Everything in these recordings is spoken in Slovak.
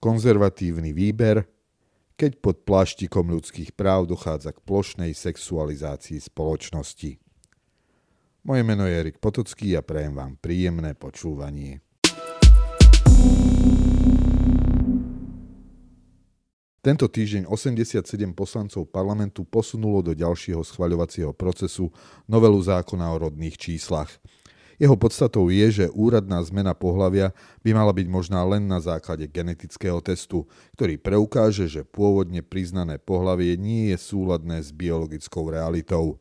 konzervatívny výber, keď pod pláštikom ľudských práv dochádza k plošnej sexualizácii spoločnosti. Moje meno je Erik Potocký a prajem vám príjemné počúvanie. Tento týždeň 87 poslancov parlamentu posunulo do ďalšieho schvaľovacieho procesu novelu zákona o rodných číslach – jeho podstatou je, že úradná zmena pohlavia by mala byť možná len na základe genetického testu, ktorý preukáže, že pôvodne priznané pohlavie nie je súladné s biologickou realitou.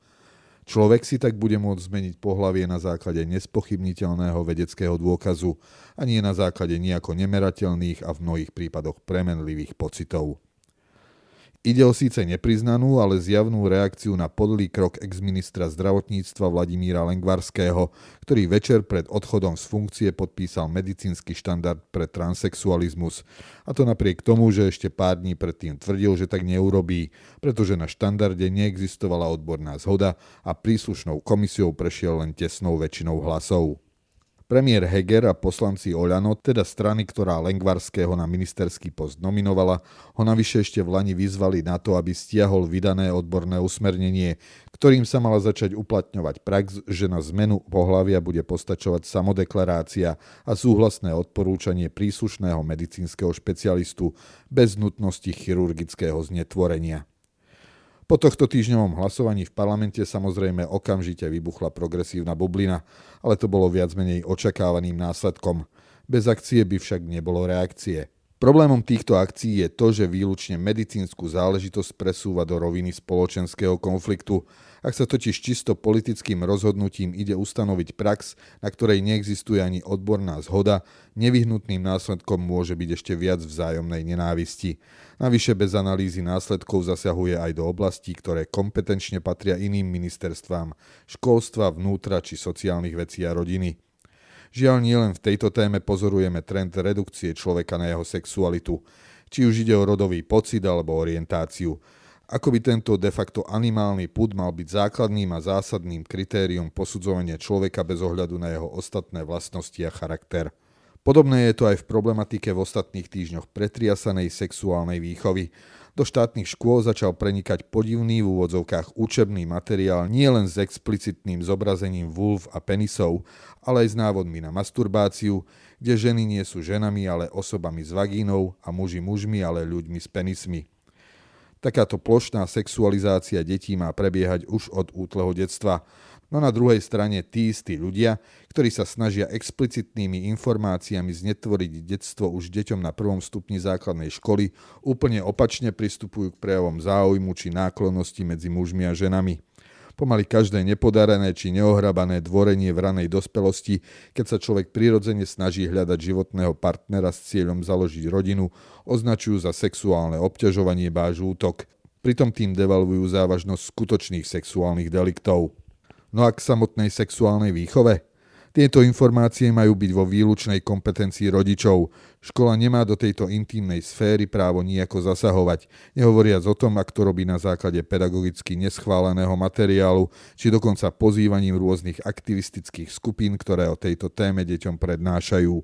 Človek si tak bude môcť zmeniť pohlavie na základe nespochybniteľného vedeckého dôkazu a nie na základe nejako nemerateľných a v mnohých prípadoch premenlivých pocitov. Ide o síce nepriznanú, ale zjavnú reakciu na podlý krok exministra zdravotníctva Vladimíra Lengvarského, ktorý večer pred odchodom z funkcie podpísal medicínsky štandard pre transexualizmus. A to napriek tomu, že ešte pár dní predtým tvrdil, že tak neurobí, pretože na štandarde neexistovala odborná zhoda a príslušnou komisiou prešiel len tesnou väčšinou hlasov. Premiér Heger a poslanci Oľano, teda strany, ktorá Lengvarského na ministerský post nominovala, ho navyše ešte v Lani vyzvali na to, aby stiahol vydané odborné usmernenie, ktorým sa mala začať uplatňovať prax, že na zmenu pohlavia bude postačovať samodeklarácia a súhlasné odporúčanie príslušného medicínskeho špecialistu bez nutnosti chirurgického znetvorenia. Po tohto týždňovom hlasovaní v parlamente samozrejme okamžite vybuchla progresívna bublina, ale to bolo viac menej očakávaným následkom. Bez akcie by však nebolo reakcie. Problémom týchto akcií je to, že výlučne medicínsku záležitosť presúva do roviny spoločenského konfliktu. Ak sa totiž čisto politickým rozhodnutím ide ustanoviť prax, na ktorej neexistuje ani odborná zhoda, nevyhnutným následkom môže byť ešte viac vzájomnej nenávisti. Navyše bez analýzy následkov zasahuje aj do oblastí, ktoré kompetenčne patria iným ministerstvám, školstva, vnútra či sociálnych vecí a rodiny. Žiaľ, nielen v tejto téme pozorujeme trend redukcie človeka na jeho sexualitu, či už ide o rodový pocit alebo orientáciu. Ako by tento de facto animálny pud mal byť základným a zásadným kritériom posudzovania človeka bez ohľadu na jeho ostatné vlastnosti a charakter. Podobné je to aj v problematike v ostatných týždňoch pretriasanej sexuálnej výchovy. Do štátnych škôl začal prenikať podivný v úvodzovkách učebný materiál nielen s explicitným zobrazením vulv a penisov, ale aj s návodmi na masturbáciu, kde ženy nie sú ženami, ale osobami s vagínou a muži mužmi, ale ľuďmi s penismi. Takáto plošná sexualizácia detí má prebiehať už od útleho detstva, No na druhej strane tí istí ľudia, ktorí sa snažia explicitnými informáciami znetvoriť detstvo už deťom na prvom stupni základnej školy, úplne opačne pristupujú k prejavom záujmu či náklonnosti medzi mužmi a ženami. Pomaly každé nepodarené či neohrabané dvorenie v ranej dospelosti, keď sa človek prirodzene snaží hľadať životného partnera s cieľom založiť rodinu, označujú za sexuálne obťažovanie báž útok. Pritom tým devalvujú závažnosť skutočných sexuálnych deliktov. No a k samotnej sexuálnej výchove? Tieto informácie majú byť vo výlučnej kompetencii rodičov. Škola nemá do tejto intimnej sféry právo nejako zasahovať, nehovoriac o tom, ak to robí na základe pedagogicky neschváleného materiálu, či dokonca pozývaním rôznych aktivistických skupín, ktoré o tejto téme deťom prednášajú.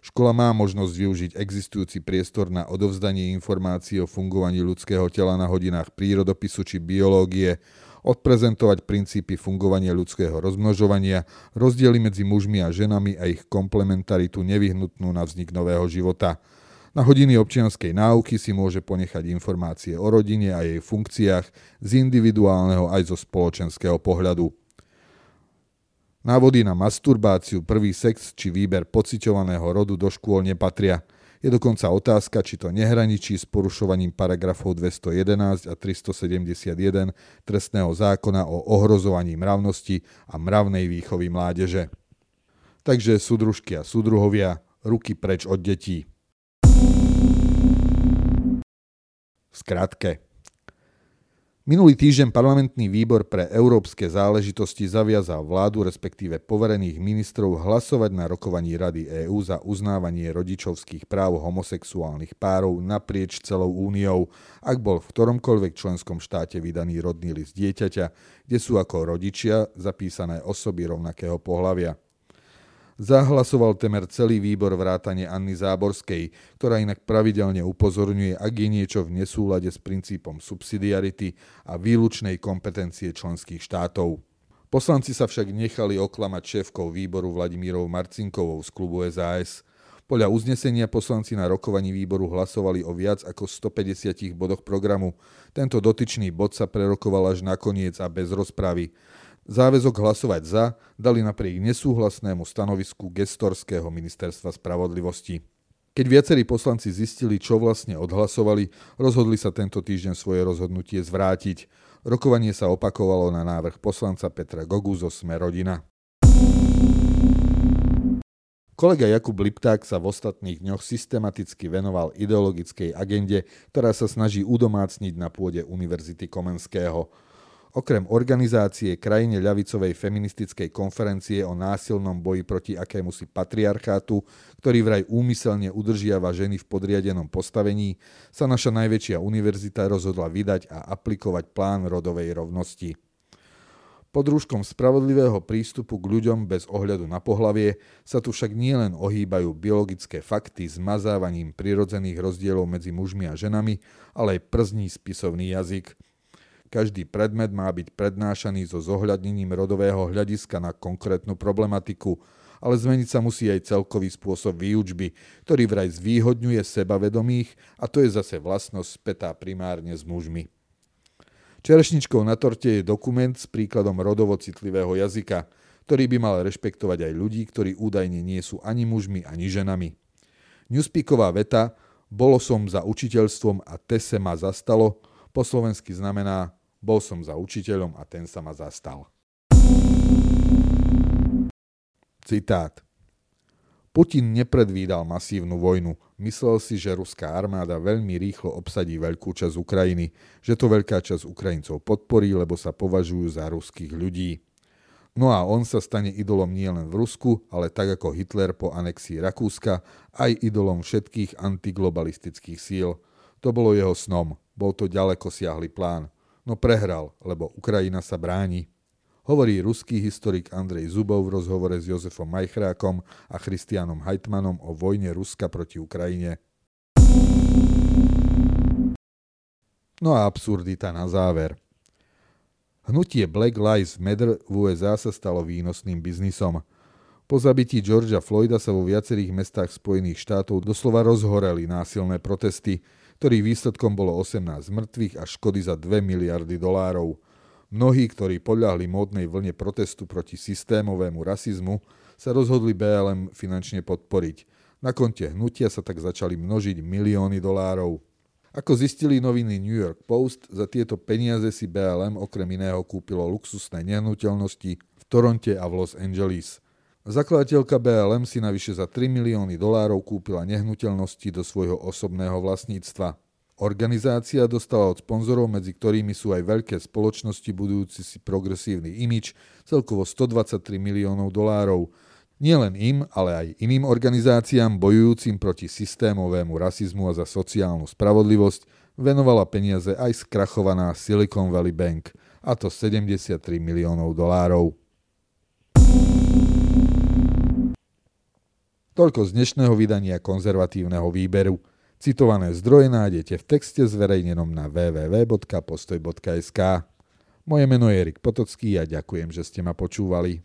Škola má možnosť využiť existujúci priestor na odovzdanie informácií o fungovaní ľudského tela na hodinách prírodopisu či biológie, odprezentovať princípy fungovania ľudského rozmnožovania, rozdiely medzi mužmi a ženami a ich komplementaritu nevyhnutnú na vznik nového života. Na hodiny občianskej náuky si môže ponechať informácie o rodine a jej funkciách z individuálneho aj zo spoločenského pohľadu. Návody na masturbáciu, prvý sex či výber pociťovaného rodu do škôl nepatria – je dokonca otázka, či to nehraničí s porušovaním paragrafov 211 a 371 trestného zákona o ohrozovaní mravnosti a mravnej výchovy mládeže. Takže súdružky a súdruhovia, ruky preč od detí. Skratke. Minulý týždeň parlamentný výbor pre európske záležitosti zaviazal vládu, respektíve poverených ministrov, hlasovať na rokovaní Rady EÚ za uznávanie rodičovských práv homosexuálnych párov naprieč celou úniou, ak bol v ktoromkoľvek členskom štáte vydaný rodný list dieťaťa, kde sú ako rodičia zapísané osoby rovnakého pohľavia. Zahlasoval temer celý výbor vrátane Anny Záborskej, ktorá inak pravidelne upozorňuje, ak je niečo v nesúlade s princípom subsidiarity a výlučnej kompetencie členských štátov. Poslanci sa však nechali oklamať šéfkou výboru Vladimírov Marcinkovou z klubu SAS. Podľa uznesenia poslanci na rokovaní výboru hlasovali o viac ako 150 bodoch programu. Tento dotyčný bod sa prerokoval až nakoniec a bez rozpravy. Záväzok hlasovať za dali napriek nesúhlasnému stanovisku gestorského ministerstva spravodlivosti. Keď viacerí poslanci zistili, čo vlastne odhlasovali, rozhodli sa tento týždeň svoje rozhodnutie zvrátiť. Rokovanie sa opakovalo na návrh poslanca Petra Gogu zo Sme rodina. Kolega Jakub Lipták sa v ostatných dňoch systematicky venoval ideologickej agende, ktorá sa snaží udomácniť na pôde Univerzity Komenského. Okrem organizácie krajine ľavicovej feministickej konferencie o násilnom boji proti akémusi patriarchátu, ktorý vraj úmyselne udržiava ženy v podriadenom postavení, sa naša najväčšia univerzita rozhodla vydať a aplikovať plán rodovej rovnosti. Pod rúškom spravodlivého prístupu k ľuďom bez ohľadu na pohlavie sa tu však nielen ohýbajú biologické fakty zmazávaním prirodzených rozdielov medzi mužmi a ženami, ale aj przní spisovný jazyk – každý predmet má byť prednášaný so zohľadnením rodového hľadiska na konkrétnu problematiku, ale zmeniť sa musí aj celkový spôsob výučby, ktorý vraj zvýhodňuje sebavedomých a to je zase vlastnosť spätá primárne s mužmi. Čerešničkou na torte je dokument s príkladom rodovo citlivého jazyka, ktorý by mal rešpektovať aj ľudí, ktorí údajne nie sú ani mužmi, ani ženami. Newspeaková veta Bolo som za učiteľstvom a te se ma zastalo po slovensky znamená bol som za učiteľom a ten sa ma zastal. Citát. Putin nepredvídal masívnu vojnu. Myslel si, že ruská armáda veľmi rýchlo obsadí veľkú časť Ukrajiny, že to veľká časť Ukrajincov podporí, lebo sa považujú za ruských ľudí. No a on sa stane idolom nielen v Rusku, ale tak ako Hitler po anexii Rakúska, aj idolom všetkých antiglobalistických síl. To bolo jeho snom. Bol to ďaleko siahly plán no prehral, lebo Ukrajina sa bráni. Hovorí ruský historik Andrej Zubov v rozhovore s Jozefom Majchrákom a Christianom Heitmanom o vojne Ruska proti Ukrajine. No a absurdita na záver. Hnutie Black Lives Matter v USA sa stalo výnosným biznisom. Po zabití Georgia Floyda sa vo viacerých mestách Spojených štátov doslova rozhoreli násilné protesty, ktorých výsledkom bolo 18 mŕtvych a škody za 2 miliardy dolárov. Mnohí, ktorí podľahli módnej vlne protestu proti systémovému rasizmu, sa rozhodli BLM finančne podporiť. Na konte hnutia sa tak začali množiť milióny dolárov. Ako zistili noviny New York Post, za tieto peniaze si BLM okrem iného kúpilo luxusné nehnuteľnosti v Toronte a v Los Angeles – Zakladateľka BLM si navyše za 3 milióny dolárov kúpila nehnuteľnosti do svojho osobného vlastníctva. Organizácia dostala od sponzorov, medzi ktorými sú aj veľké spoločnosti budujúci si progresívny imič, celkovo 123 miliónov dolárov. Nielen im, ale aj iným organizáciám bojujúcim proti systémovému rasizmu a za sociálnu spravodlivosť venovala peniaze aj skrachovaná Silicon Valley Bank, a to 73 miliónov dolárov. Toľko z dnešného vydania konzervatívneho výberu. Citované zdroje nájdete v texte zverejnenom na www.postoj.sk. Moje meno je Erik Potocký a ďakujem, že ste ma počúvali.